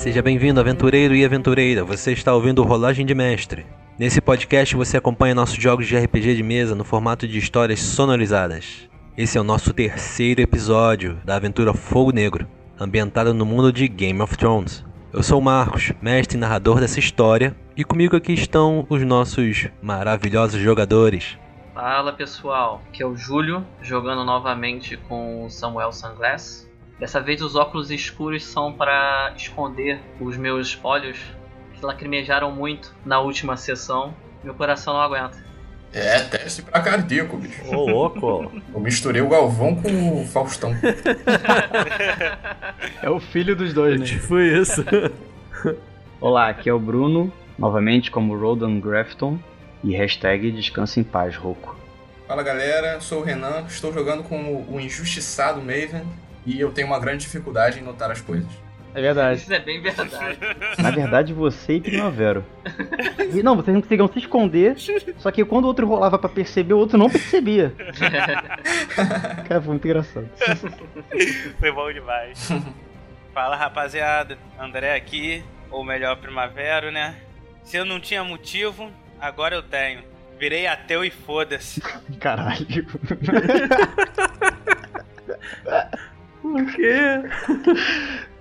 Seja bem-vindo, aventureiro e aventureira. Você está ouvindo Rolagem de Mestre. Nesse podcast você acompanha nossos jogos de RPG de mesa no formato de histórias sonorizadas. Esse é o nosso terceiro episódio da aventura Fogo Negro, ambientada no mundo de Game of Thrones. Eu sou o Marcos, mestre e narrador dessa história, e comigo aqui estão os nossos maravilhosos jogadores. Fala pessoal, aqui é o Júlio, jogando novamente com o Samuel Sunglass. Dessa vez os óculos escuros são para esconder os meus olhos que lacrimejaram muito na última sessão. Meu coração não aguenta. É, teste pra cardíaco, bicho. Ô, louco! Eu misturei o Galvão com o Faustão. É o filho dos dois, né? Tipo isso. Olá, aqui é o Bruno, novamente como Rodan Grafton. E hashtag descansa em paz, Roco. Fala galera, sou o Renan, estou jogando com o injustiçado Maven e eu tenho uma grande dificuldade em notar as coisas. É verdade. Isso é bem verdade. Na verdade, você e Primavera. E não, vocês não conseguiam se esconder, só que quando o outro rolava pra perceber, o outro não percebia. Cara, foi muito engraçado. Foi bom demais. Fala rapaziada, André aqui, ou melhor, Primavera, né? Se eu não tinha motivo, agora eu tenho. Virei ateu e foda-se. Caralho. o quê?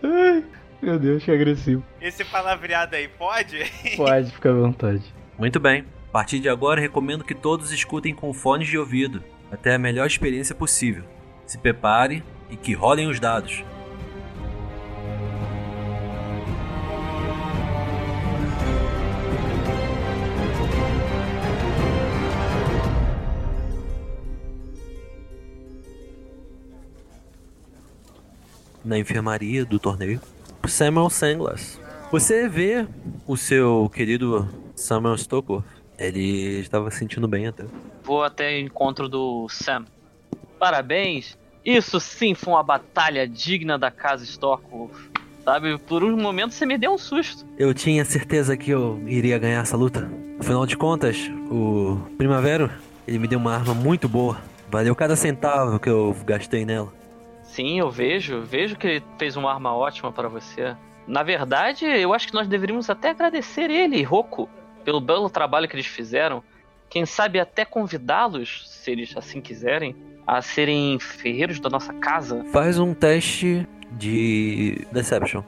Ai, meu Deus, que agressivo. Esse palavreado aí pode? Pode, fica à vontade. Muito bem. A partir de agora, recomendo que todos escutem com fones de ouvido, até a melhor experiência possível. Se prepare e que rolem os dados. Na enfermaria do torneio, Samuel Sanglass. Você vê o seu querido Samuel Stoker. Ele estava se sentindo bem até. Vou até o encontro do Sam. Parabéns! Isso sim foi uma batalha digna da casa Storkwolf. Sabe, por um momento você me deu um susto. Eu tinha certeza que eu iria ganhar essa luta. Afinal de contas, o Primavero, ele me deu uma arma muito boa. Valeu cada centavo que eu gastei nela. Sim, eu vejo, vejo que ele fez uma arma ótima para você. Na verdade, eu acho que nós deveríamos até agradecer ele, Roku, pelo belo trabalho que eles fizeram. Quem sabe até convidá-los, se eles assim quiserem, a serem ferreiros da nossa casa. Faz um teste de Deception.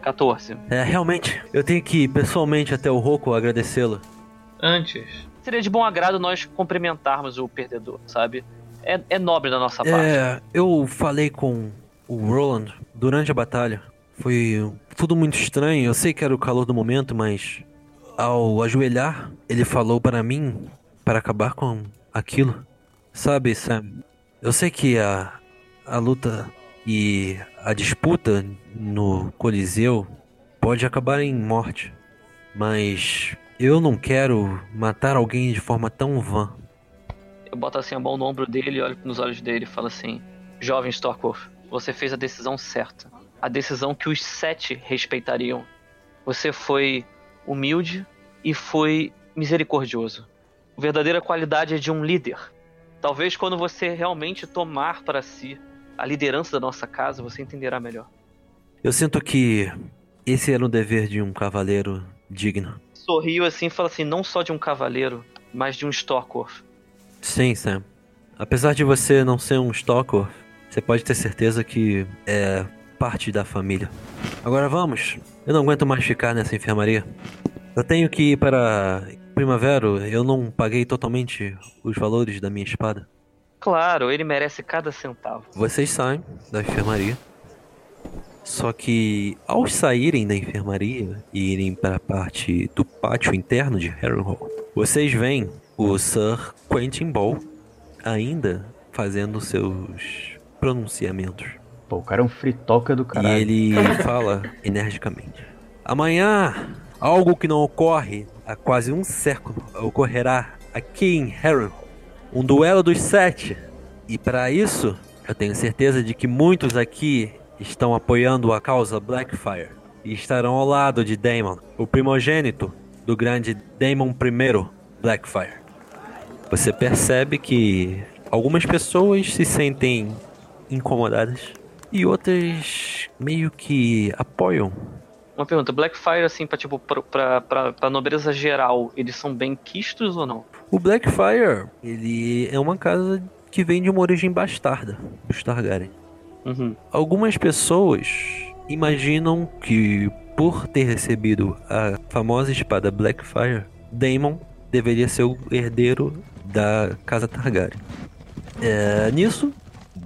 14. É, realmente, eu tenho que ir pessoalmente até o Roku agradecê-lo. Antes, seria de bom agrado nós cumprimentarmos o perdedor, sabe? É, é nobre da nossa parte. É, eu falei com o Roland durante a batalha. Foi tudo muito estranho. Eu sei que era o calor do momento, mas ao ajoelhar, ele falou para mim para acabar com aquilo. Sabe, Sam? Eu sei que a, a luta e a disputa no Coliseu pode acabar em morte, mas eu não quero matar alguém de forma tão vã. Eu boto assim a mão no ombro dele, olho nos olhos dele e falo assim: Jovem Storkov, você fez a decisão certa. A decisão que os sete respeitariam. Você foi humilde e foi misericordioso. A verdadeira qualidade é de um líder. Talvez quando você realmente tomar para si a liderança da nossa casa, você entenderá melhor. Eu sinto que esse era o dever de um cavaleiro digno. Sorriu assim e fala assim: não só de um cavaleiro, mas de um Storkov. Sim, Sam. Apesar de você não ser um Stalker, você pode ter certeza que é parte da família. Agora vamos. Eu não aguento mais ficar nessa enfermaria. Eu tenho que ir para Primavero. Eu não paguei totalmente os valores da minha espada. Claro, ele merece cada centavo. Vocês saem da enfermaria. Só que ao saírem da enfermaria e irem para a parte do pátio interno de Harrenhal, vocês veem o Sir Quentin Ball ainda fazendo seus pronunciamentos. Pô, o cara é um fritoca do caralho. E ele fala energicamente: Amanhã, algo que não ocorre há quase um século ocorrerá aqui em Harrenhal. Um duelo dos sete. E para isso, eu tenho certeza de que muitos aqui estão apoiando a causa Blackfire e estarão ao lado de Daemon, o primogênito do grande Daemon I Blackfire. Você percebe que algumas pessoas se sentem incomodadas e outras meio que apoiam. Uma pergunta, Blackfire, assim, pra, tipo, pra, pra, pra, pra nobreza geral, eles são bem quistos ou não? O Blackfire, ele é uma casa que vem de uma origem bastarda, dos Targaryen. Uhum. Algumas pessoas imaginam que, por ter recebido a famosa espada Blackfire, Daemon deveria ser o herdeiro da casa Targaryen. É, nisso,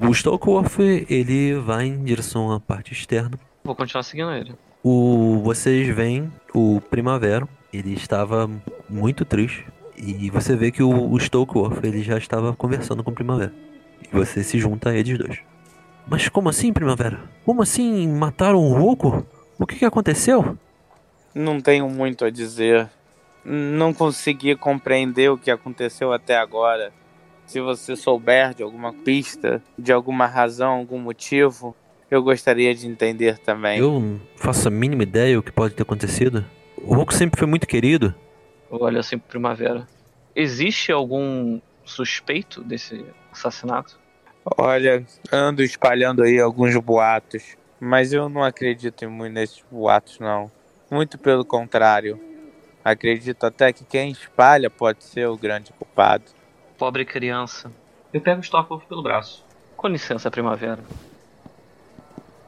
o Stokeworth ele vai em direção à parte externa. Vou continuar seguindo ele. O, vocês veem o Primavera, ele estava muito triste. E você vê que o, o Stokeworth ele já estava conversando com o Primavera. E você se junta a eles dois. Mas como assim, Primavera? Como assim mataram o Roku? O que, que aconteceu? Não tenho muito a dizer. Não consegui compreender o que aconteceu até agora. Se você souber de alguma pista, de alguma razão, algum motivo, eu gostaria de entender também. Eu não faço a mínima ideia o que pode ter acontecido. O Roku sempre foi muito querido. Olha assim pro Primavera. Existe algum suspeito desse assassinato? Olha, ando espalhando aí alguns boatos, mas eu não acredito muito nesses boatos, não. Muito pelo contrário. Acredito até que quem espalha pode ser o grande culpado. Pobre criança. Eu pego o Storkwolf pelo braço. Com licença, Primavera.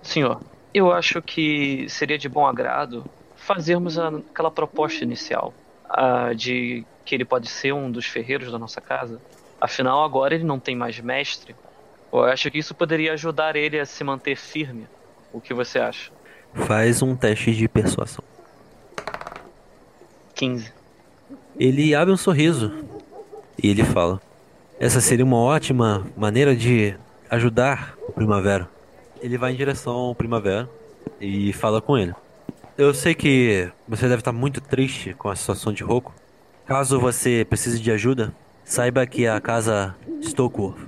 Senhor, eu acho que seria de bom agrado fazermos a- aquela proposta inicial a de que ele pode ser um dos ferreiros da nossa casa. Afinal, agora ele não tem mais mestre. Eu acho que isso poderia ajudar ele a se manter firme. O que você acha? Faz um teste de persuasão. 15. Ele abre um sorriso e ele fala: Essa seria uma ótima maneira de ajudar o Primavera. Ele vai em direção ao Primavera e fala com ele. Eu sei que você deve estar muito triste com a situação de Roku. Caso você precise de ajuda, saiba que a casa Stokeworth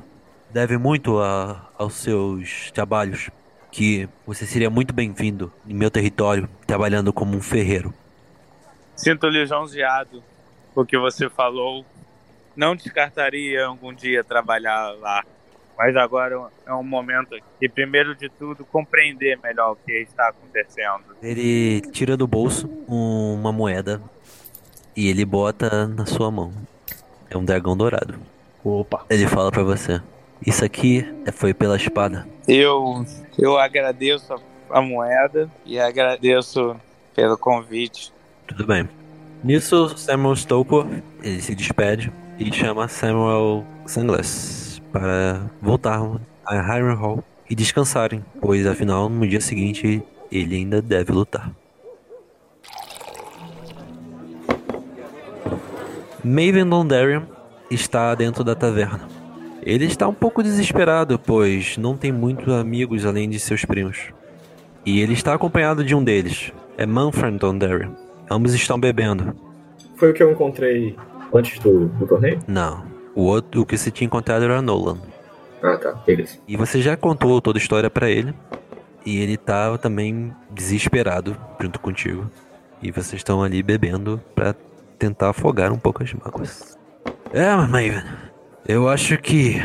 deve muito a- aos seus trabalhos. Que você seria muito bem-vindo em meu território, trabalhando como um ferreiro. Sinto lisonjeado o que você falou. Não descartaria algum dia trabalhar lá. Mas agora é um momento de, primeiro de tudo, compreender melhor o que está acontecendo. Ele tira do bolso uma moeda e ele bota na sua mão. É um dragão dourado. Opa. Ele fala pra você: Isso aqui é- foi pela espada. Eu, eu agradeço a, a moeda e agradeço pelo convite. Tudo bem. Nisso, Samuel Stoker ele se despede e chama Samuel Sandless para voltar a Harrenhal e descansarem, pois afinal no dia seguinte ele ainda deve lutar. Maven Londarian está dentro da taverna. Ele está um pouco desesperado, pois não tem muitos amigos além de seus primos. E ele está acompanhado de um deles, é Manfred Londarian. Ambos estão bebendo. Foi o que eu encontrei antes do, do torneio? Não, o outro, o que você tinha encontrado era Nolan. Ah, tá. Beleza. E você já contou toda a história pra ele. E ele tá também desesperado junto contigo. E vocês estão ali bebendo pra tentar afogar um pouco as mágoas. É, mas Maven, eu acho que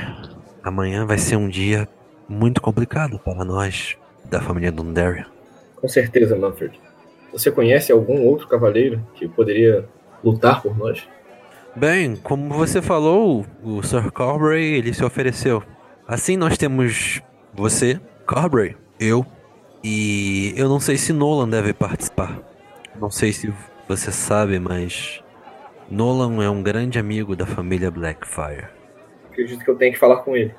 amanhã vai ser um dia muito complicado para nós da família Dondarrion. Com certeza, Manfred. Você conhece algum outro cavaleiro que poderia lutar por nós? Bem, como você falou, o Sir Corbray, ele se ofereceu. Assim nós temos você, Corbray, eu, e eu não sei se Nolan deve participar. Não sei se você sabe, mas Nolan é um grande amigo da família Blackfire. Acredito que eu tenho que falar com ele.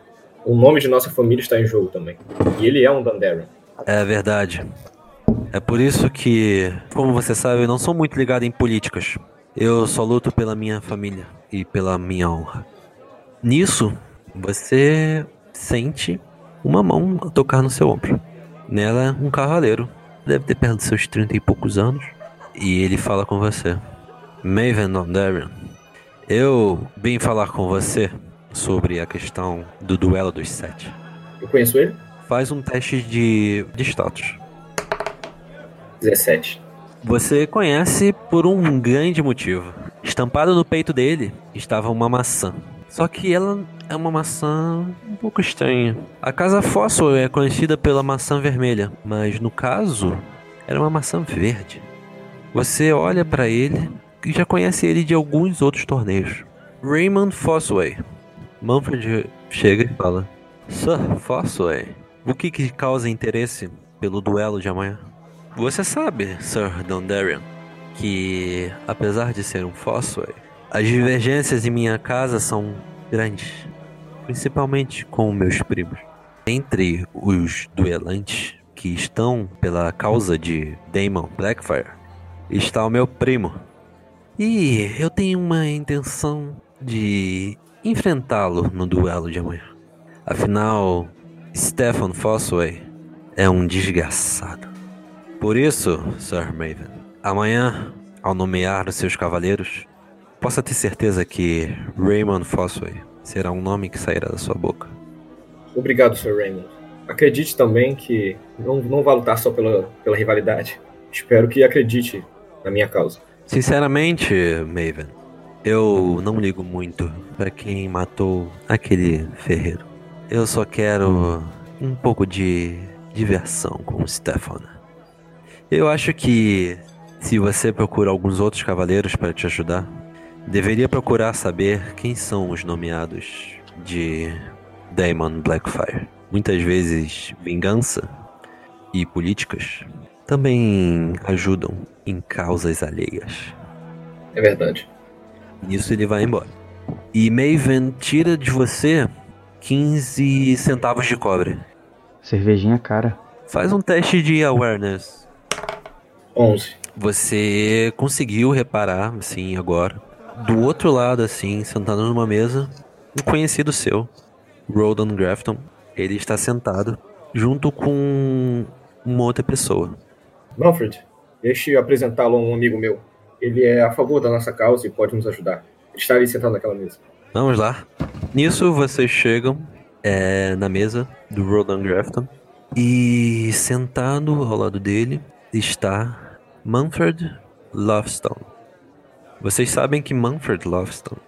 O nome de nossa família está em jogo também. E ele é um Dandarian. É verdade. É por isso que, como você sabe, eu não sou muito ligado em políticas. Eu só luto pela minha família e pela minha honra. Nisso, você sente uma mão tocar no seu ombro. Nela, um cavaleiro. Deve ter perto de seus 30 e poucos anos. E ele fala com você. Maven Ondarian, eu vim falar com você sobre a questão do duelo dos sete. Eu conheço ele? Faz um teste de, de status. 17. Você conhece por um grande motivo. Estampado no peito dele estava uma maçã. Só que ela é uma maçã um pouco estranha. A casa Foswell é conhecida pela maçã vermelha, mas no caso, era uma maçã verde. Você olha para ele e já conhece ele de alguns outros torneios. Raymond Fosway. Manfred chega e fala: Sir Fosway, o que, que causa interesse pelo duelo de amanhã? Você sabe, Sir Dondarian, que apesar de ser um Fosway, as divergências em minha casa são grandes, principalmente com meus primos. Entre os duelantes que estão pela causa de Damon Blackfire está o meu primo. E eu tenho uma intenção de enfrentá-lo no duelo de amanhã. Afinal, Stefan Fossway é um desgraçado. Por isso, Sir Maven, amanhã, ao nomear os seus cavaleiros, possa ter certeza que Raymond Fossway será um nome que sairá da sua boca. Obrigado, Sir Raymond. Acredite também que não, não vai lutar só pela, pela rivalidade. Espero que acredite na minha causa. Sinceramente, Maven, eu não ligo muito para quem matou aquele ferreiro. Eu só quero um pouco de diversão com o Stefan. Eu acho que se você procura alguns outros cavaleiros para te ajudar, deveria procurar saber quem são os nomeados de Daemon Blackfire. Muitas vezes vingança e políticas também ajudam em causas alheias. É verdade. Nisso ele vai embora. E Maven tira de você 15 centavos de cobre. Cervejinha cara. Faz um teste de awareness. 11. Você conseguiu reparar, assim, agora. Do outro lado, assim, sentado numa mesa, um conhecido seu, Rodan Grafton. Ele está sentado junto com uma outra pessoa. Manfred, deixe eu apresentá-lo a um amigo meu. Ele é a favor da nossa causa e pode nos ajudar. Ele está ali sentado naquela mesa. Vamos lá. Nisso vocês chegam é, na mesa do Rodan Grafton e sentado ao lado dele está Manfred Lovestone. Vocês sabem que Manfred Lovestone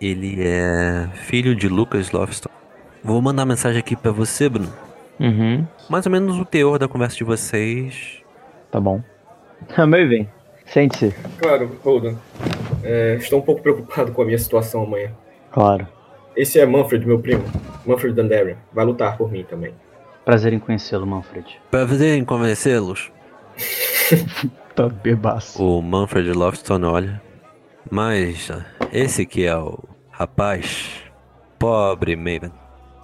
ele é filho de Lucas Lovestone. Vou mandar mensagem aqui para você, Bruno. Uhum. Mais ou menos o teor da conversa de vocês. Tá bom. Meu bem. Sente-se. Claro, Holden. É, estou um pouco preocupado com a minha situação amanhã. Claro. Esse é Manfred, meu primo. Manfred Dandarian. Vai lutar por mim também. Prazer em conhecê-lo, Manfred. Prazer em convencê-los. Tá bebaço. O Manfred Lovestone olha. Mas esse que é o rapaz pobre Maven.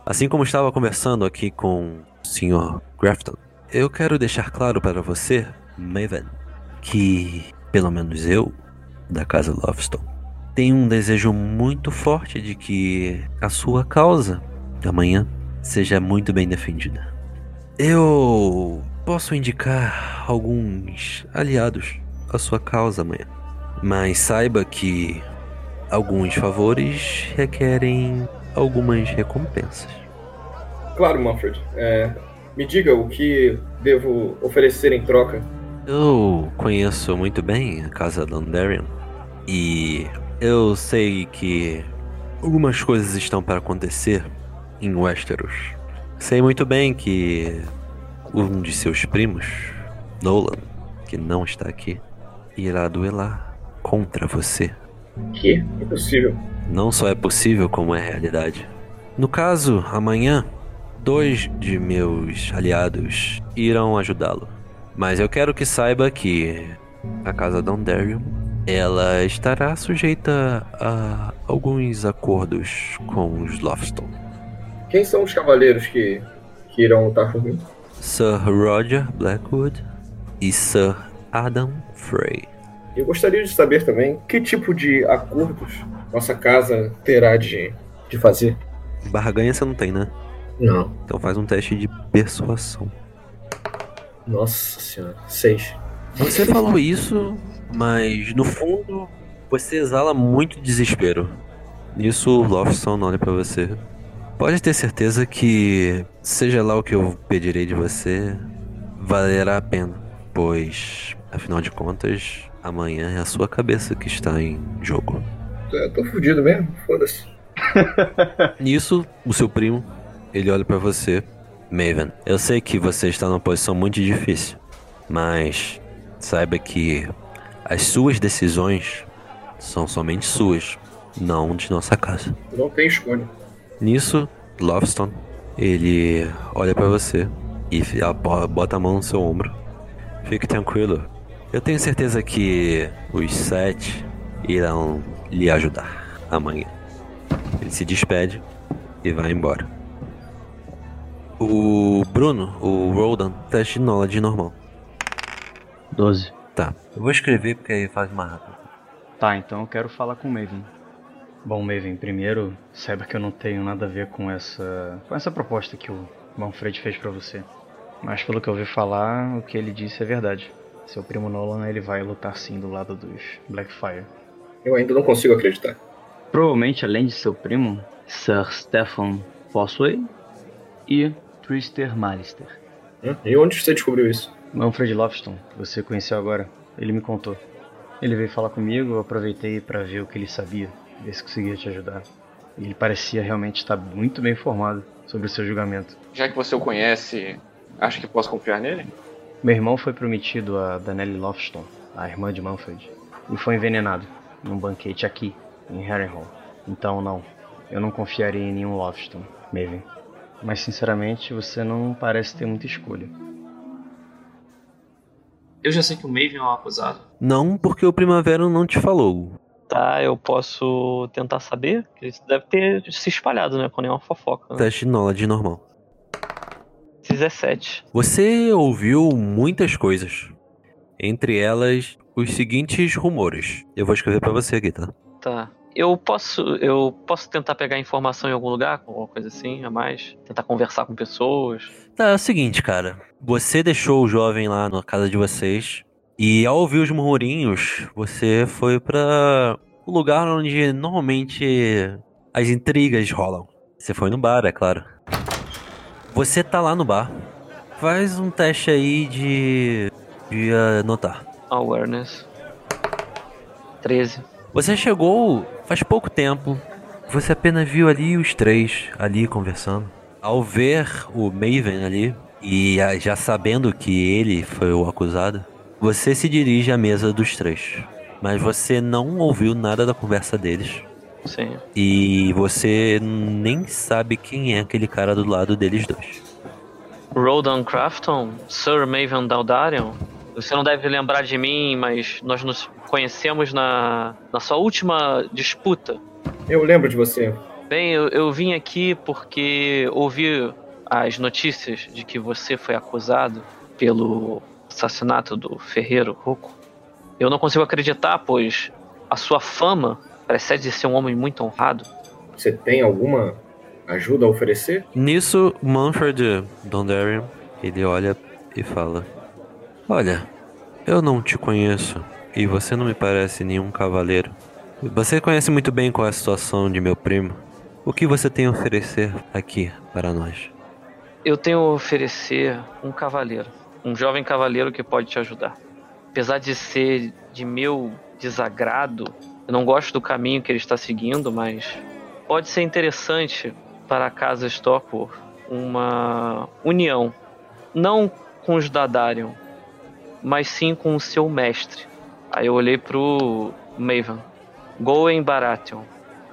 Assim como estava conversando aqui com o Sr. Grafton, eu quero deixar claro para você, Maven, que pelo menos eu, da casa Lovestone, tenho um desejo muito forte de que a sua causa amanhã seja muito bem defendida. Eu posso indicar alguns aliados à sua causa amanhã, mas saiba que alguns favores requerem algumas recompensas. Claro, Manfred. É, me diga o que devo oferecer em troca. Eu conheço muito bem a casa Landarian e eu sei que algumas coisas estão para acontecer em Westeros. Sei muito bem que um de seus primos, Nolan, que não está aqui, irá duelar contra você. Que? Impossível. Não só é possível, como é realidade. No caso, amanhã, dois de meus aliados irão ajudá-lo. Mas eu quero que saiba que a casa Dondarrion ela estará sujeita a alguns acordos com os Lofstone. Quem são os cavaleiros que, que irão lutar por mim? Sir Roger Blackwood e Sir Adam Frey. Eu gostaria de saber também que tipo de acordos nossa casa terá de, de fazer. Barganha você não tem, né? Não. Então faz um teste de persuasão. Nossa senhora. Seis. Você falou isso, mas no fundo você exala muito desespero. Nisso o Lofson olha pra você. Pode ter certeza que, seja lá o que eu pedirei de você, valerá a pena. Pois, afinal de contas, amanhã é a sua cabeça que está em jogo. Eu tô fudido mesmo? Foda-se. Nisso, o seu primo, ele olha pra você. Maven, eu sei que você está numa posição muito difícil, mas saiba que as suas decisões são somente suas, não de nossa casa. Não tem escolha. Nisso, Lovestone, ele olha pra você e bota a mão no seu ombro. Fique tranquilo. Eu tenho certeza que os sete irão lhe ajudar amanhã. Ele se despede e vai embora. O Bruno, o Roldan, teste de knowledge normal. 12. Tá. Eu vou escrever porque aí faz mais rápido. Tá, então eu quero falar com o Maven. Bom, Maven, primeiro, saiba que eu não tenho nada a ver com essa com essa proposta que o Manfred fez pra você. Mas pelo que eu ouvi falar, o que ele disse é verdade. Seu primo Nolan, ele vai lutar sim do lado dos Blackfire. Eu ainda não consigo acreditar. Provavelmente, além de seu primo, Sir Stefan Fosway e Trister Malister. Hã? E onde você descobriu isso? Manfred Lofton, que você conheceu agora, ele me contou. Ele veio falar comigo, eu aproveitei pra ver o que ele sabia, ver se conseguia te ajudar. E ele parecia realmente estar muito bem informado sobre o seu julgamento. Já que você o conhece, acha que posso confiar nele? Meu irmão foi prometido a Danelli Lofton, a irmã de Manfred, e foi envenenado num banquete aqui, em Harrenhal. Então não, eu não confiaria em nenhum Lofton, Maven. Mas sinceramente, você não parece ter muita escolha. Eu já sei que o Maven é o acusado. Não porque o Primavera não te falou. Tá, eu posso tentar saber? Que Isso deve ter se espalhado, né? Quando é uma fofoca. Né? Teste de knowledge normal. 17. Você ouviu muitas coisas. Entre elas, os seguintes rumores. Eu vou escrever pra você aqui, tá? Tá. Eu posso, eu posso tentar pegar informação em algum lugar, com alguma coisa assim, a mais? Tentar conversar com pessoas. Tá, é o seguinte, cara. Você deixou o jovem lá na casa de vocês. E ao ouvir os murmurinhos, você foi pra o lugar onde normalmente as intrigas rolam. Você foi no bar, é claro. Você tá lá no bar. Faz um teste aí de. de anotar. Awareness. 13. Você chegou faz pouco tempo. Você apenas viu ali os três ali conversando. Ao ver o Maven ali e já sabendo que ele foi o acusado, você se dirige à mesa dos três. Mas você não ouviu nada da conversa deles. Sim. E você nem sabe quem é aquele cara do lado deles dois. Rodan Crafton, Sir Maven Daldarion. Você não deve lembrar de mim, mas nós nos conhecemos na, na sua última disputa. Eu lembro de você. Bem, eu, eu vim aqui porque ouvi as notícias de que você foi acusado pelo assassinato do ferreiro Rocco. Eu não consigo acreditar, pois a sua fama precede ser um homem muito honrado. Você tem alguma ajuda a oferecer? Nisso, Manfred Dondarian, ele olha e fala: Olha, eu não te conheço e você não me parece nenhum cavaleiro. Você conhece muito bem qual é a situação de meu primo. O que você tem a oferecer aqui para nós? Eu tenho a oferecer um cavaleiro, um jovem cavaleiro que pode te ajudar. Apesar de ser de meu desagrado, eu não gosto do caminho que ele está seguindo, mas pode ser interessante para a casa Stockworth uma união, não com os Dadarion, mas sim com o seu mestre. Aí eu olhei pro Maven, Goen Baratheon,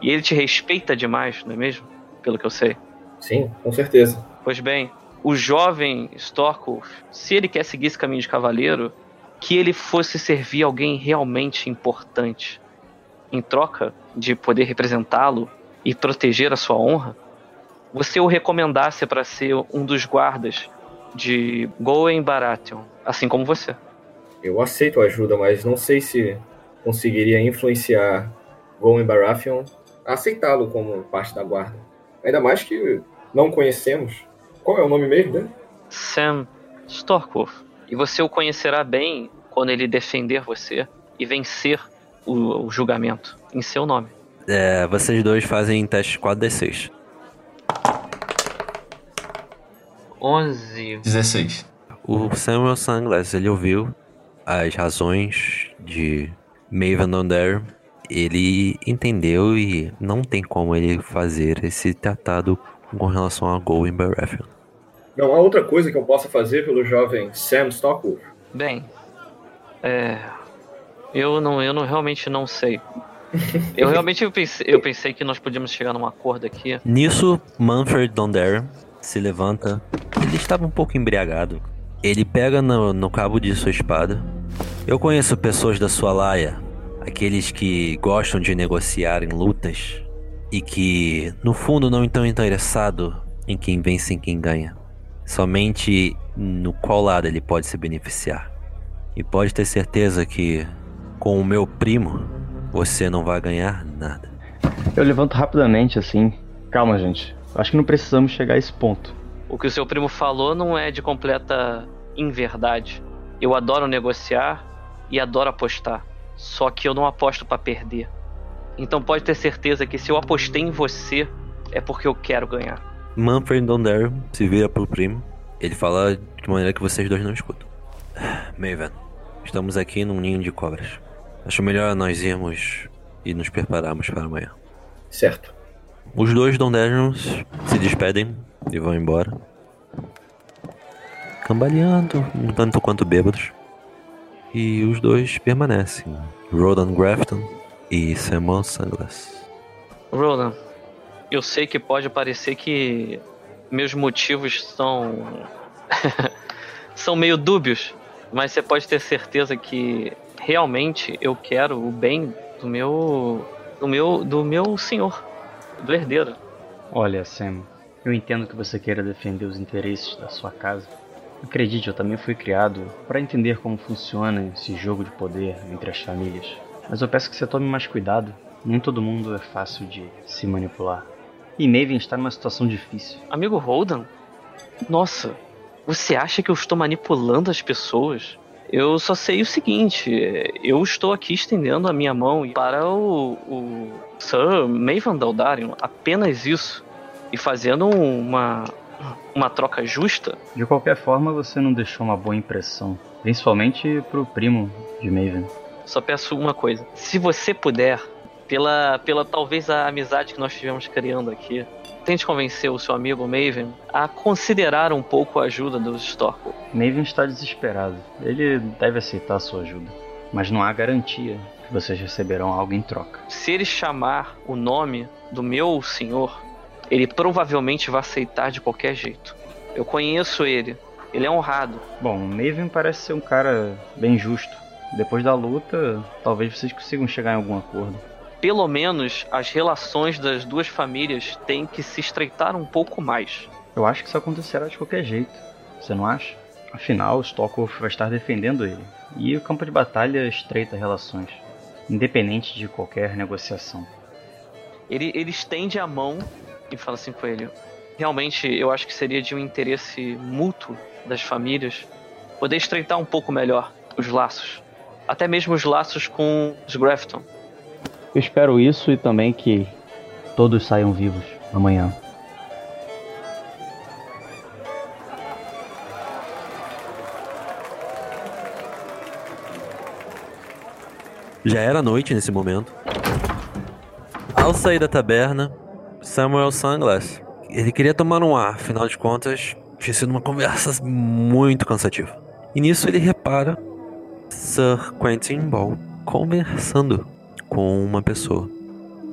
e ele te respeita demais, não é mesmo? Pelo que eu sei. Sim, com certeza. Pois bem, o jovem Storkwolf, se ele quer seguir esse caminho de cavaleiro, que ele fosse servir alguém realmente importante. Em troca de poder representá-lo e proteger a sua honra, você o recomendasse para ser um dos guardas de Goen Baratheon, assim como você. Eu aceito a ajuda, mas não sei se conseguiria influenciar Goen Baratheon a aceitá-lo como parte da guarda. Ainda mais que não conhecemos. Qual é o nome mesmo dele? Sam Storkwolf. E você o conhecerá bem quando ele defender você e vencer o, o julgamento em seu nome. É, vocês dois fazem teste 4d6. 11. 16. O Samuel Sunglass, ele ouviu as razões de Maven Dondare ele entendeu e não tem como ele fazer esse tratado com relação a Go em Baratheon. Não há outra coisa que eu possa fazer pelo jovem Sam Stockwolf? Bem, é. Eu não, eu não realmente não sei. Eu realmente eu pensei, eu pensei que nós podíamos chegar num acordo aqui. Nisso, Manfred Dondare se levanta. Ele estava um pouco embriagado. Ele pega no, no cabo de sua espada. Eu conheço pessoas da sua laia, aqueles que gostam de negociar em lutas e que, no fundo, não estão interessados em quem vence e quem ganha. Somente no qual lado ele pode se beneficiar. E pode ter certeza que, com o meu primo, você não vai ganhar nada. Eu levanto rapidamente assim. Calma, gente. Acho que não precisamos chegar a esse ponto. O que o seu primo falou não é de completa inverdade. Eu adoro negociar e adoro apostar. Só que eu não aposto para perder. Então pode ter certeza que se eu apostei em você, é porque eu quero ganhar. Manfred Dondare se vira pro primo. Ele fala de maneira que vocês dois não escutam. Maven, estamos aqui num ninho de cobras. Acho melhor nós irmos e nos prepararmos para amanhã. Certo. Os dois Dondarians se despedem e vão embora. Cambaleando, um tanto quanto bêbados. E os dois permanecem. Rodan Grafton e Samuel Sunglass. Roland, eu sei que pode parecer que meus motivos são. são meio dúbios, mas você pode ter certeza que realmente eu quero o bem do meu. do meu. do meu senhor, do herdeiro. Olha, Sam, eu entendo que você queira defender os interesses da sua casa. Acredite, eu também fui criado para entender como funciona esse jogo de poder entre as famílias. Mas eu peço que você tome mais cuidado. Nem todo mundo é fácil de se manipular. E Maven está numa situação difícil. Amigo Holden? Nossa, você acha que eu estou manipulando as pessoas? Eu só sei o seguinte, eu estou aqui estendendo a minha mão para o, o Sir Maven Daldarion, apenas isso. E fazendo uma, uma troca justa. De qualquer forma, você não deixou uma boa impressão. Principalmente pro primo de Maven. Só peço uma coisa. Se você puder, pela, pela talvez a amizade que nós tivemos criando aqui, tente convencer o seu amigo Maven a considerar um pouco a ajuda dos Storko. Maven está desesperado. Ele deve aceitar a sua ajuda. Mas não há garantia que vocês receberão algo em troca. Se ele chamar o nome do meu senhor, ele provavelmente vai aceitar de qualquer jeito. Eu conheço ele. Ele é honrado. Bom, Maven parece ser um cara bem justo. Depois da luta, talvez vocês consigam chegar em algum acordo. Pelo menos as relações das duas famílias têm que se estreitar um pouco mais. Eu acho que isso acontecerá de qualquer jeito. Você não acha? Afinal, Stockholm vai estar defendendo ele. E o campo de batalha estreita relações, independente de qualquer negociação. Ele, ele estende a mão e fala assim com ele: Realmente, eu acho que seria de um interesse mútuo das famílias poder estreitar um pouco melhor os laços. Até mesmo os laços com os Grafton. Eu espero isso e também que todos saiam vivos amanhã. Já era noite nesse momento. Ao sair da taberna, Samuel Sunglass, ele queria tomar um ar, afinal de contas, tinha sido uma conversa muito cansativa. E nisso ele repara Sir Quentin Ball conversando com uma pessoa.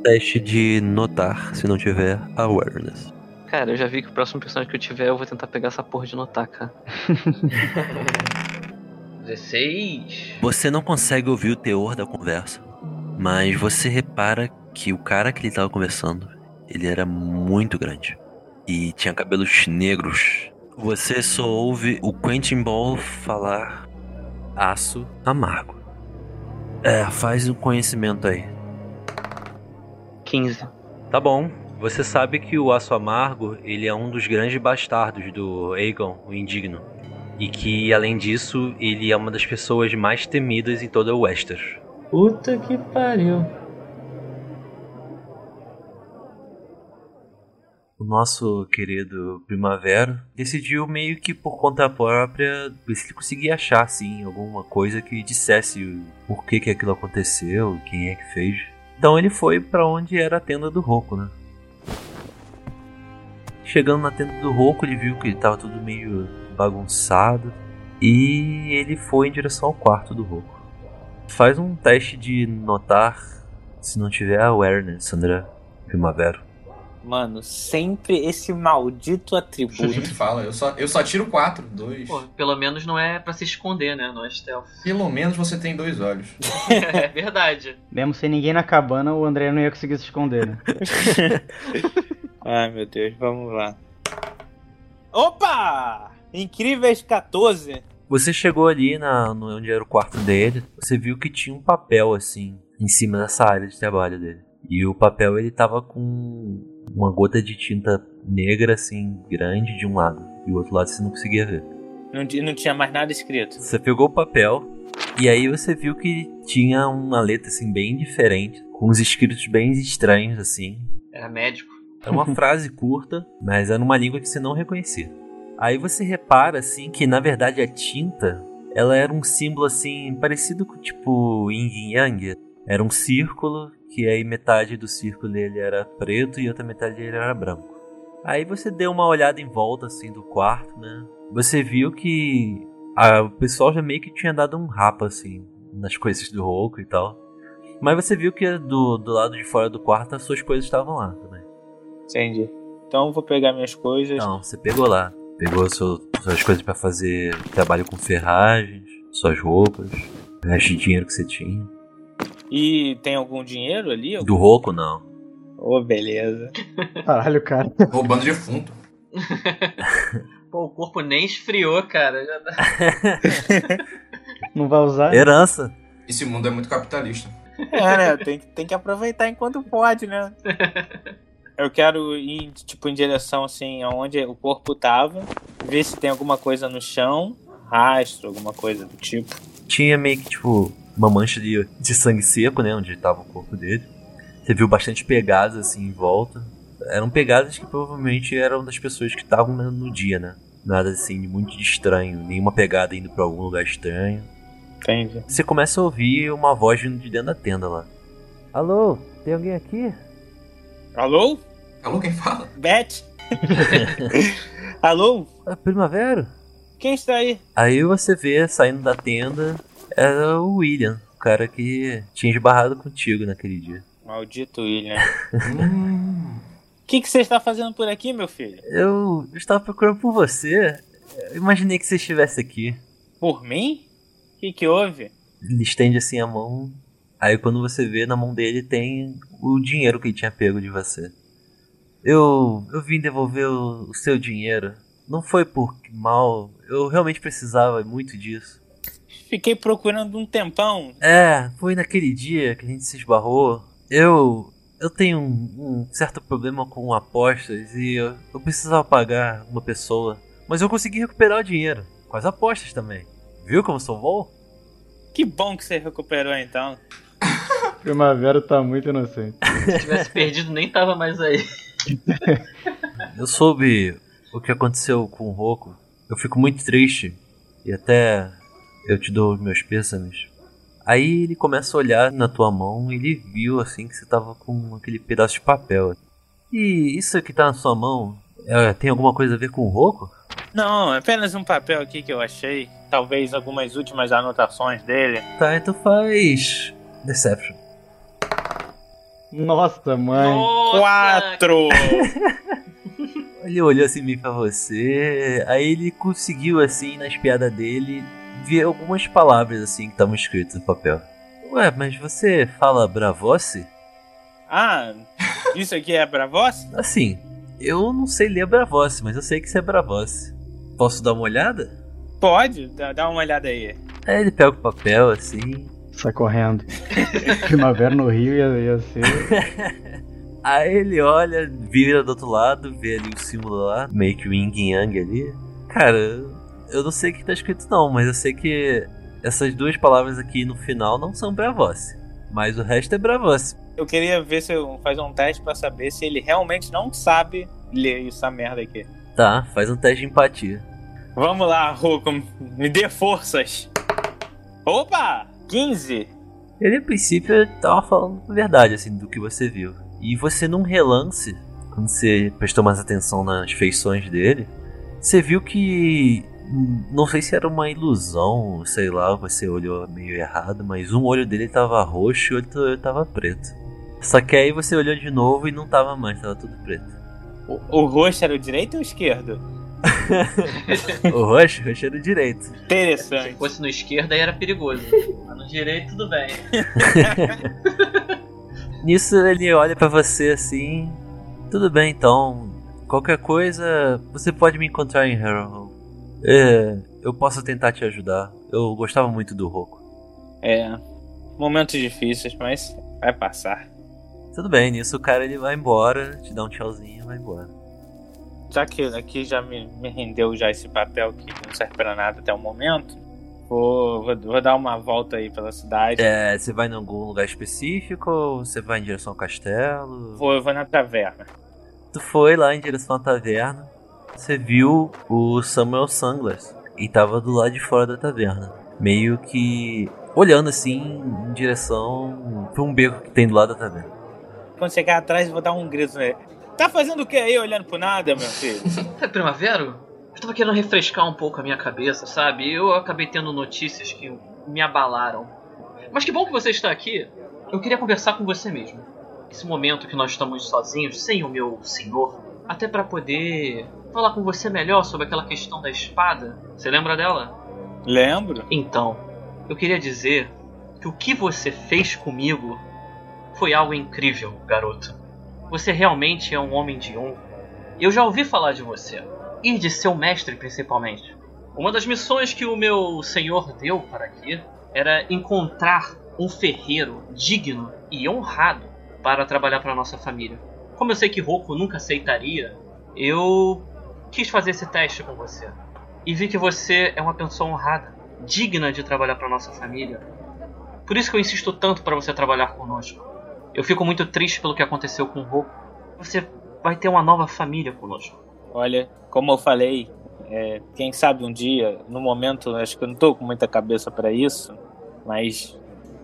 Teste de notar se não tiver awareness. Cara, eu já vi que o próximo personagem que eu tiver, eu vou tentar pegar essa porra de notar, cara. 16. Você não consegue ouvir o teor da conversa, mas você repara que o cara que ele estava conversando, ele era muito grande e tinha cabelos negros. Você só ouve o Quentin Ball falar aço amargo. É, faz um conhecimento aí. 15. Tá bom. Você sabe que o Aço Amargo, ele é um dos grandes bastardos do Aegon, o Indigno. E que, além disso, ele é uma das pessoas mais temidas em toda o Westeros. Puta que pariu. O nosso querido Primavera decidiu meio que por conta própria ver se ele conseguia achar, assim, alguma coisa que dissesse o porquê que aquilo aconteceu, quem é que fez. Então ele foi pra onde era a tenda do Roku, né? Chegando na tenda do Roku, ele viu que ele tava tudo meio bagunçado e ele foi em direção ao quarto do Roku. Faz um teste de notar se não tiver awareness, André Primavera. Mano, sempre esse maldito A atributo. gente fala, eu só, eu só tiro 4, 2. Pô, pelo menos não é pra se esconder, né? Não é stealth. Pelo menos você tem dois olhos. é verdade. Mesmo sem ninguém na cabana, o André não ia conseguir se esconder, né? Ai, meu Deus, vamos lá. Opa! Incríveis 14. Você chegou ali na, no, onde era o quarto dele, você viu que tinha um papel assim em cima dessa área de trabalho dele. E o papel ele tava com uma gota de tinta negra assim, grande de um lado, e o outro lado você não conseguia ver. Não, não tinha mais nada escrito. Você pegou o papel e aí você viu que tinha uma letra assim bem diferente, com uns escritos bem estranhos assim. Era médico. Era uma frase curta, mas era uma língua que você não reconhecia. Aí você repara assim que na verdade a tinta, ela era um símbolo assim parecido com tipo yin yang. Era um círculo que aí metade do círculo dele era preto e outra metade dele era branco. Aí você deu uma olhada em volta assim do quarto, né? Você viu que a- o pessoal já meio que tinha dado um rapa assim nas coisas do Roku e tal. Mas você viu que do, do lado de fora do quarto as suas coisas estavam lá também. Entendi. Então eu vou pegar minhas coisas. Não, você pegou lá. Pegou seu- suas coisas pra fazer trabalho com ferragens, suas roupas, o resto de dinheiro que você tinha. E tem algum dinheiro ali? Do Roku, não. Ô, beleza. Caralho, cara. Roubando defunto. Pô, o corpo nem esfriou, cara. Já Não vai usar? Herança. Esse mundo é muito capitalista. É, né? Tem, que- tem que aproveitar enquanto pode, né? Eu quero ir, tipo, em direção, assim, aonde o corpo tava. Ver se tem alguma coisa no chão. Rastro, alguma coisa do tipo. Tinha meio que, tipo, uma mancha de, de sangue seco, né? Onde tava o corpo dele. Você viu bastante pegadas, assim, em volta. Eram pegadas que provavelmente eram das pessoas que estavam no- dia, né? Nada, assim, de muito de estranho. Nenhuma pegada indo pra algum lugar estranho. Entendi. Você começa a ouvir uma voz vindo de dentro da tenda lá. Alô, tem alguém aqui? Alô? Alô, quem fala? Beth? Alô? Ah, Primavera? Quem está aí? Aí você vê saindo da tenda era o William, o cara que tinha esbarrado contigo naquele dia. Maldito William. Hum, O que, que você está fazendo por aqui, meu filho? Eu, eu estava procurando por você. Eu imaginei que você estivesse aqui. Por mim? O que, que houve? Ele estende assim a mão. Aí quando você vê na mão dele tem o dinheiro que ele tinha pego de você. Eu, eu vim devolver o, o seu dinheiro. Não foi por mal. Eu realmente precisava muito disso. Fiquei procurando um tempão. É, foi naquele dia que a gente se esbarrou. Eu. Eu tenho um, um certo problema com apostas e eu, eu precisava pagar uma pessoa. Mas eu consegui recuperar o dinheiro. Com as apostas também. Viu como sou bom? Que bom que você recuperou então. Primavera tá muito inocente. Se tivesse perdido, nem tava mais aí. Eu soube o que aconteceu com o Roku. Eu fico muito triste. E até eu te dou os meus pêsames. Aí ele começa a olhar na tua mão e ele viu assim que você tava com aquele pedaço de papel. E isso que tá na sua mão é, tem alguma coisa a ver com o Roku? Não, é apenas um papel aqui que eu achei. Talvez algumas últimas anotações dele. Tá, então faz. Deception. Nossa, mãe. Nossa, Quatro! Ele olhou assim bem pra você. Aí ele conseguiu, assim, na espiada dele, ver algumas palavras assim que estavam escritas no papel. Ué, mas você fala Bravosse? Ah, isso aqui é pra vós? Assim, eu não sei ler Bravosse, mas eu sei que isso é Bravosse. Posso dar uma olhada? Pode, dá, dá uma olhada aí. Aí ele pega o papel assim. Sai correndo. Primavera no Rio ia, ia ser. Aí ele olha, vira do outro lado, vê ali o símbolo lá, meio que o Yin e Yang ali. Cara, eu não sei o que tá escrito não, mas eu sei que essas duas palavras aqui no final não são Bravosse. Mas o resto é Bravosse. Eu queria ver se eu fazer um teste pra saber se ele realmente não sabe ler essa merda aqui. Tá, faz um teste de empatia. Vamos lá, Ruko, me dê forças. Opa! 15. Ele, a princípio, tava falando a verdade, assim, do que você viu. E você, num relance, quando você prestou mais atenção nas feições dele, você viu que. Não sei se era uma ilusão, sei lá, você olhou meio errado, mas um olho dele tava roxo e o outro tava preto. Só que aí você olhou de novo e não tava mais, tava tudo preto. O, o roxo era o direito ou o esquerdo? o roxo, o roxo era o direito. Interessante. Se fosse no esquerdo aí era perigoso. Mas no direito tudo bem. Nisso ele olha pra você assim. Tudo bem então. Qualquer coisa, você pode me encontrar em Harrow. É, eu posso tentar te ajudar. Eu gostava muito do Roku. É. Momentos difíceis, mas vai passar. Tudo bem, nisso o cara ele vai embora, te dá um tchauzinho e vai embora. Já que aqui já me, me rendeu já esse papel que não serve pra nada até o momento, vou, vou, vou dar uma volta aí pela cidade. É, você vai em algum lugar específico ou você vai em direção ao castelo? Vou, vou na taverna. Tu foi lá em direção à taverna, você viu o Samuel Sanglas e tava do lado de fora da taverna. Meio que olhando assim em direção pra um beco que tem do lado da taverna. Quando chegar atrás, vou dar um grito nele. Tá fazendo o que aí olhando pro nada, meu filho? É primavera? Eu tava querendo refrescar um pouco a minha cabeça, sabe? Eu acabei tendo notícias que me abalaram. Mas que bom que você está aqui. Eu queria conversar com você mesmo. Esse momento que nós estamos sozinhos, sem o meu senhor, até para poder falar com você melhor sobre aquela questão da espada. Você lembra dela? Lembro. Então, eu queria dizer que o que você fez comigo foi algo incrível, garoto. Você realmente é um homem de honra. Eu já ouvi falar de você, e de seu mestre principalmente. Uma das missões que o meu senhor deu para aqui era encontrar um ferreiro digno e honrado para trabalhar para nossa família. Como eu sei que Roku nunca aceitaria, eu quis fazer esse teste com você. E vi que você é uma pessoa honrada, digna de trabalhar para nossa família. Por isso que eu insisto tanto para você trabalhar conosco. Eu fico muito triste pelo que aconteceu com o Roku. Você vai ter uma nova família conosco. Olha, como eu falei, é, quem sabe um dia, no momento, acho que eu não tô com muita cabeça para isso, mas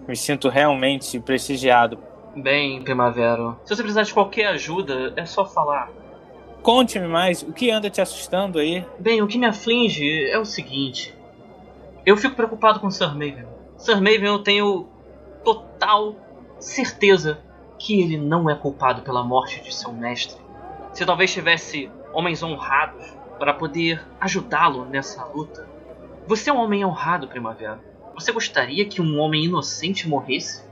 me sinto realmente prestigiado. Bem, Primavera, se você precisar de qualquer ajuda, é só falar. Conte-me mais, o que anda te assustando aí? Bem, o que me aflige é o seguinte. Eu fico preocupado com Sir Maven. Sir Maven eu tenho total certeza que ele não é culpado pela morte de seu mestre. Se talvez tivesse homens honrados para poder ajudá-lo nessa luta. Você é um homem honrado, Primavera. Você gostaria que um homem inocente morresse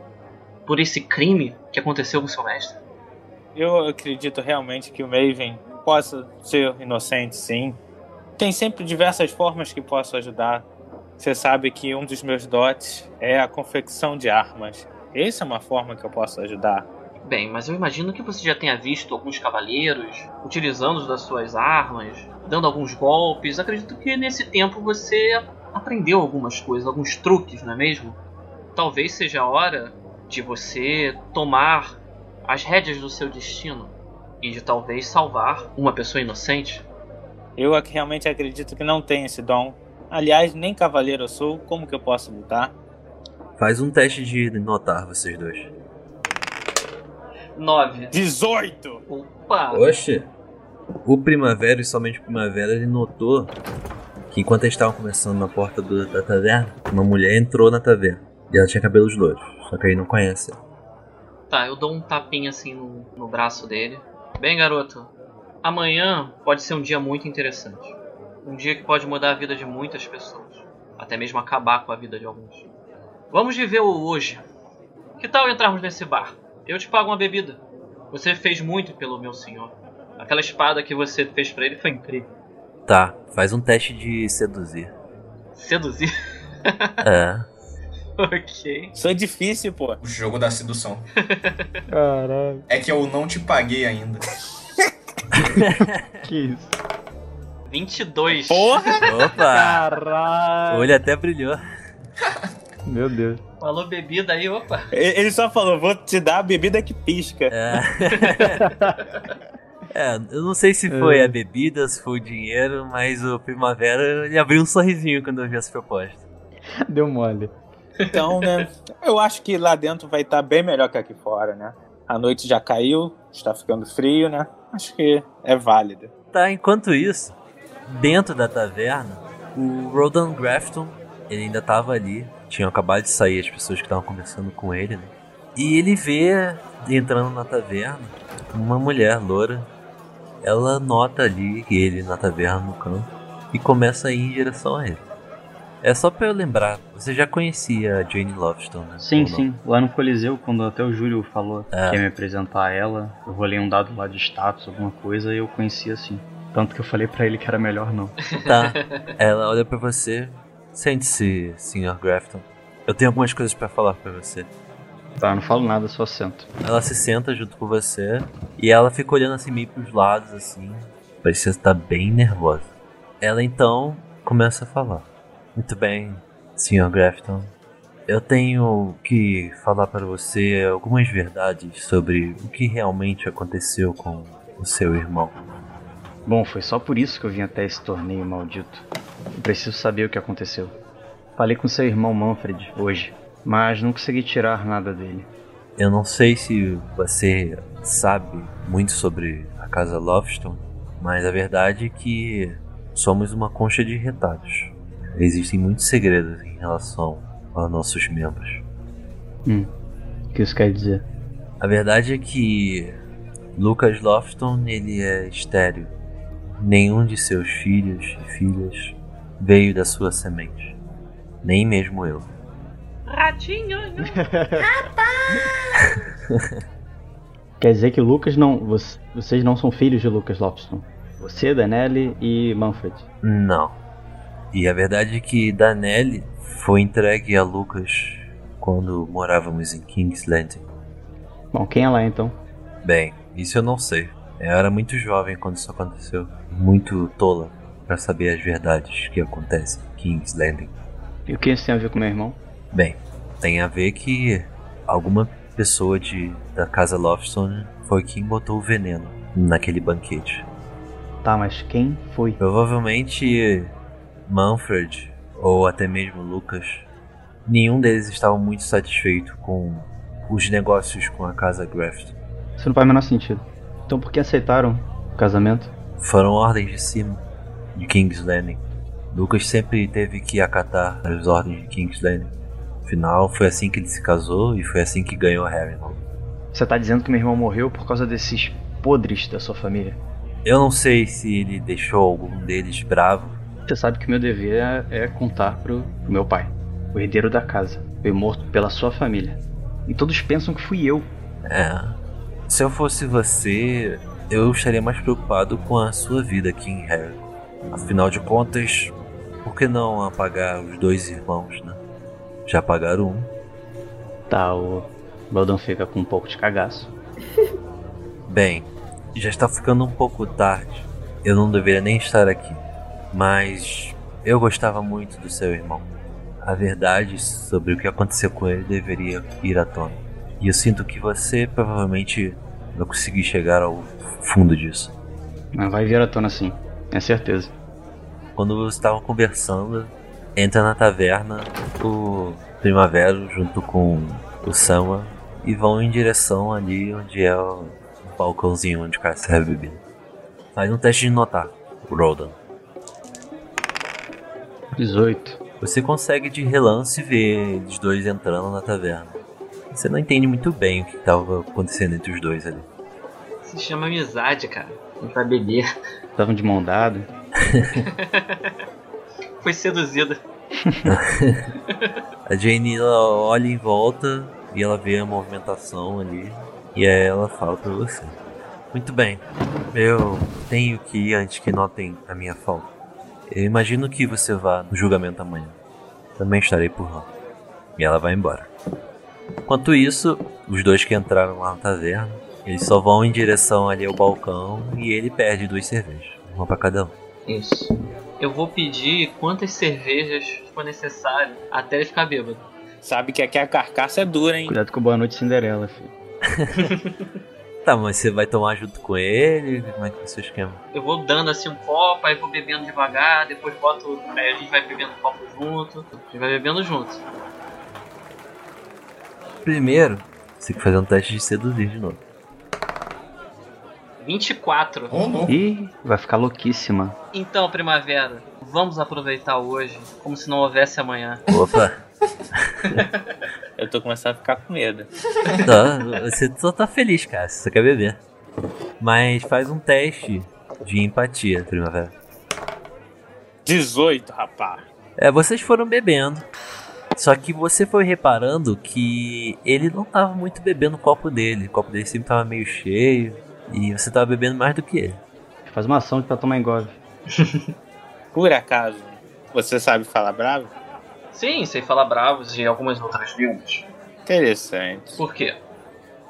por esse crime que aconteceu com seu mestre? Eu acredito realmente que o Maven possa ser inocente, sim. Tem sempre diversas formas que posso ajudar. Você sabe que um dos meus dotes é a confecção de armas. Essa é uma forma que eu posso ajudar. Bem, mas eu imagino que você já tenha visto alguns cavaleiros utilizando das suas armas, dando alguns golpes. Acredito que nesse tempo você aprendeu algumas coisas, alguns truques, não é mesmo? Talvez seja a hora de você tomar as rédeas do seu destino e de talvez salvar uma pessoa inocente. Eu realmente acredito que não tenho esse dom. Aliás, nem cavaleiro eu sou, como que eu posso lutar? Faz um teste de notar, vocês dois. 9. 18! Opa! Oxe! O Primavera, e somente o Primavera, ele notou que enquanto eles estavam conversando na porta do, da taverna, uma mulher entrou na taverna. E ela tinha cabelos loiros, só que aí não conhece. Tá, eu dou um tapinha assim no, no braço dele. Bem, garoto, amanhã pode ser um dia muito interessante. Um dia que pode mudar a vida de muitas pessoas. Até mesmo acabar com a vida de alguns. Vamos viver o hoje. Que tal entrarmos nesse bar? Eu te pago uma bebida. Você fez muito pelo meu senhor. Aquela espada que você fez para ele foi incrível. Tá, faz um teste de seduzir. Seduzir? É. ok. Isso é difícil, pô. O jogo da sedução. Caralho. É que eu não te paguei ainda. que isso? 22. Porra! Opa! Caralho. O olho até brilhou. Meu Deus. Falou bebida aí, opa. Ele só falou, vou te dar a bebida que pisca. É. é, eu não sei se foi a bebida, se foi o dinheiro, mas o Primavera ele abriu um sorrisinho quando eu vi essa proposta. Deu mole. Então, né? Eu acho que lá dentro vai estar bem melhor que aqui fora, né? A noite já caiu, está ficando frio, né? Acho que é válido. Tá, enquanto isso, dentro da taverna, o Rodan Grafton, ele ainda tava ali. Tinham acabado de sair as pessoas que estavam conversando com ele, né? E ele vê, entrando na taverna, uma mulher loura. Ela nota ali ele na taverna no canto e começa a ir em direção a ele. É só pra eu lembrar, você já conhecia a Jane Lovestone, né? Sim, sim. Lá no Coliseu, quando até o Júlio falou É. que ia me apresentar a ela, eu rolei um dado lá de status, alguma coisa, e eu conhecia assim. Tanto que eu falei pra ele que era melhor não. Tá. Ela olha pra você. Sente-se, Sr. Grafton. Eu tenho algumas coisas pra falar pra você. Tá, não falo nada, só sento. Ela se senta junto com você e ela fica olhando assim meio pros lados assim. Parecia estar bem nervosa. Ela então começa a falar. Muito bem, Sr. Grafton. Eu tenho que falar para você algumas verdades sobre o que realmente aconteceu com o seu irmão. Bom, foi só por isso que eu vim até esse torneio maldito. Eu preciso saber o que aconteceu. Falei com seu irmão Manfred hoje, mas não consegui tirar nada dele. Eu não sei se você sabe muito sobre a casa Lovestone, mas a verdade é que somos uma concha de retalhos. Existem muitos segredos em relação aos nossos membros. Hum, o que isso quer dizer? A verdade é que Lucas Lofton ele é estéreo. Nenhum de seus filhos e filhas veio da sua semente. Nem mesmo eu. Ratinho! Quer dizer que Lucas não. voc- Vocês não são filhos de Lucas Lopston. Você, Danelli e Manfred. Não. E a verdade é que Danelli foi entregue a Lucas quando morávamos em King's Landing. Bom, quem é lá então? Bem, isso eu não sei. Eu era muito jovem quando isso aconteceu. Muito tola para saber as verdades que acontecem em King's Landing. E o que isso tem a ver com meu irmão? Bem, tem a ver que alguma pessoa de da casa Lofstone foi quem botou o veneno naquele banquete. Tá, mas quem foi? Provavelmente Manfred ou até mesmo Lucas. Nenhum deles estava muito satisfeito com os negócios com a casa Graft. Isso não faz o menor sentido. Então por que aceitaram o casamento? Foram ordens de cima de King's Landing. Lucas sempre teve que acatar as ordens de King's Landing. Afinal, foi assim que ele se casou e foi assim que ganhou Harrenhal. Você tá dizendo que meu irmão morreu por causa desses podres da sua família? Eu não sei se ele deixou algum deles bravo. Você sabe que meu dever é, é contar pro, pro meu pai, o herdeiro da casa. Foi morto pela sua família. E todos pensam que fui eu. É. Se eu fosse você, eu estaria mais preocupado com a sua vida aqui em Harry. Afinal de contas, por que não apagar os dois irmãos, né? Já apagaram um. Tá, o Loudon fica com um pouco de cagaço. Bem, já está ficando um pouco tarde. Eu não deveria nem estar aqui. Mas eu gostava muito do seu irmão. A verdade sobre o que aconteceu com ele deveria ir à tona. E eu sinto que você provavelmente vai conseguir chegar ao fundo disso. Mas vai vir à tona sim, é certeza. Quando vocês estavam conversando, entra na taverna o Primavera junto com o Sama e vão em direção ali onde é o balcãozinho onde o cara serve bebida. Faz um teste de notar, Rodan. 18. Você consegue de relance ver eles dois entrando na taverna. Você não entende muito bem o que estava acontecendo entre os dois ali. Se chama amizade, cara. Não pra beber. Estavam de mão dada. Foi seduzida. A Jane ela olha em volta e ela vê a movimentação ali. E aí ela fala pra você. Muito bem, eu tenho que ir antes que notem a minha falta. Eu imagino que você vá no julgamento amanhã. Também estarei por lá. E ela vai embora. Enquanto isso, os dois que entraram lá na taverna, eles só vão em direção ali ao balcão e ele perde duas cervejas. Uma pra cada um. Isso. Eu vou pedir quantas cervejas for necessário até ele ficar bêbado. Sabe que aqui a carcaça é dura, hein? Cuidado com Boa Noite Cinderela, filho. Tá, mas você vai tomar junto com ele? Como é que ser o esquema? Eu vou dando assim um copo, aí vou bebendo devagar, depois boto. Aí a gente vai bebendo um copo junto. A gente vai bebendo junto. Primeiro, você tem que fazer um teste de seduzir de novo. 24. Ô, louco. Ih, vai ficar louquíssima. Então, primavera, vamos aproveitar hoje como se não houvesse amanhã. Opa! Eu tô começando a ficar com medo. Tá, você só tá feliz, cara. Você só quer beber. Mas faz um teste de empatia, primavera. 18, rapaz. É, vocês foram bebendo. Só que você foi reparando que ele não tava muito bebendo o copo dele. O copo dele sempre tava meio cheio. E você tava bebendo mais do que ele. Faz uma ação pra tomar engove. Por acaso, você sabe falar bravo? Sim, sei falar bravos e algumas outras línguas. Interessante. Por quê?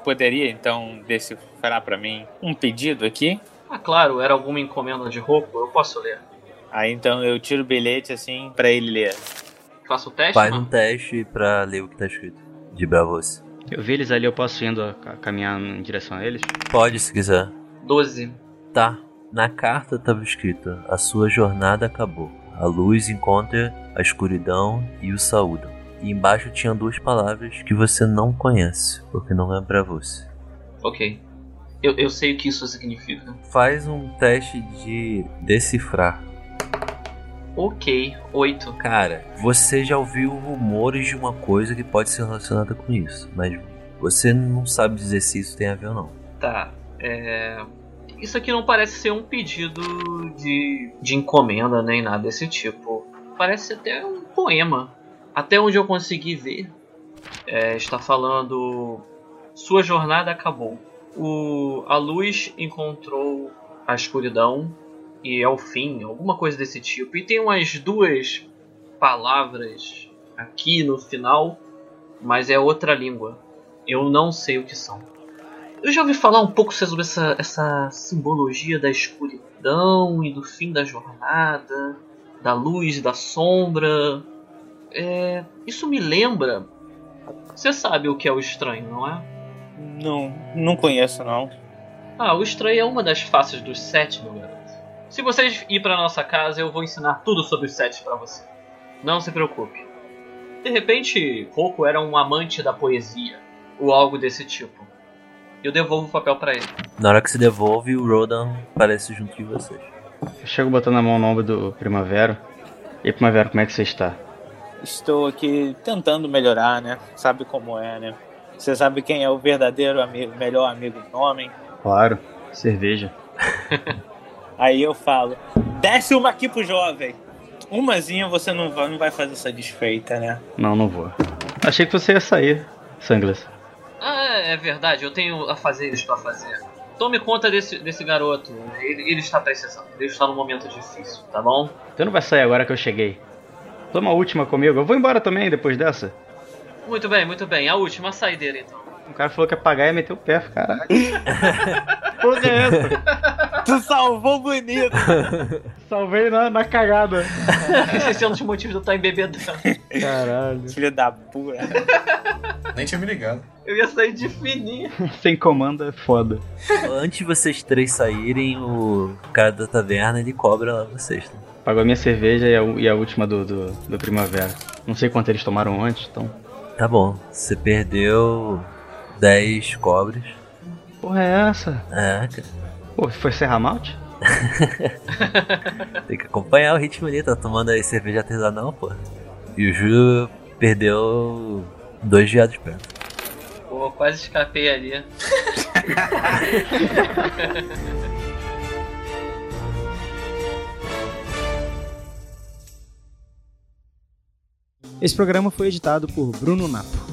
Poderia então decifrar pra mim um pedido aqui? Ah, claro, era alguma encomenda de roupa, eu posso ler. Aí então eu tiro o bilhete assim pra ele ler. Faço o teste? Faz mano? um teste pra ler o que tá escrito. De bravos. Eu vi eles ali, eu posso indo a- a caminhar em direção a eles? Pode, se quiser. 12. Tá. Na carta tava escrito: A sua jornada acabou. A luz encontra a escuridão e o saúdam. E embaixo tinham duas palavras que você não conhece, porque não é pra você. Ok. Eu, eu sei o que isso significa. Faz um teste de decifrar. Ok, 8. Cara, você já ouviu rumores de uma coisa que pode ser relacionada com isso, mas você não sabe dizer se isso tem a ver ou não. Tá, é. Isso aqui não parece ser um pedido de, de encomenda nem nada desse tipo. Parece até um poema. Até onde eu consegui ver, é, está falando: Sua jornada acabou. O, a luz encontrou a escuridão e é o fim, alguma coisa desse tipo. E tem umas duas palavras aqui no final, mas é outra língua. Eu não sei o que são. Eu já ouvi falar um pouco sobre essa, essa simbologia da escuridão e do fim da jornada, da luz e da sombra. É, isso me lembra. Você sabe o que é o estranho, não é? Não, não conheço não. Ah, o estranho é uma das faces dos sete, meu garoto. Se vocês ir pra nossa casa, eu vou ensinar tudo sobre os sete pra você. Não se preocupe. De repente, Coco era um amante da poesia, ou algo desse tipo. Eu devolvo o papel pra ele. Na hora que se devolve, o Rodan aparece junto de vocês. Eu chego botando a mão no ombro do Primavera. E aí, Primavera, como é que você está? Estou aqui tentando melhorar, né? Sabe como é, né? Você sabe quem é o verdadeiro amigo, melhor amigo do homem? Claro, cerveja. Aí eu falo, desce uma aqui pro jovem. Umazinha você não vai, não vai fazer essa desfeita, né? Não, não vou. Achei que você ia sair, Sanglas. É verdade, eu tenho afazeres pra fazer. Tome conta desse, desse garoto, ele, ele está precisando, ele está num momento difícil, tá bom? Você não vai sair agora que eu cheguei. Toma a última comigo. Eu vou embora também depois dessa. Muito bem, muito bem, a última a saideira então. O cara falou que ia pagar e meteu o pé, caralho. Porra é essa? Tu salvou bonito! Salvei na, na cagada. Esse é um dos motivos de eu estar embebedando. Caralho. Filho da puta. Nem tinha me ligado. Eu ia sair de fininho. Sem comando é foda. Antes de vocês três saírem, o cara da taverna ele cobra lá vocês. Tá? Pagou a minha cerveja e a, e a última do, do, do Primavera. Não sei quanto eles tomaram antes, então. Tá bom, você perdeu 10 cobres. Porra é essa? É, cara. Pô, foi Serra Malte? Tem que acompanhar o ritmo ali, tá tomando aí cerveja artesanal, pô. E o Ju perdeu dois viados perto. Pô, quase escapei ali. Esse programa foi editado por Bruno Napo.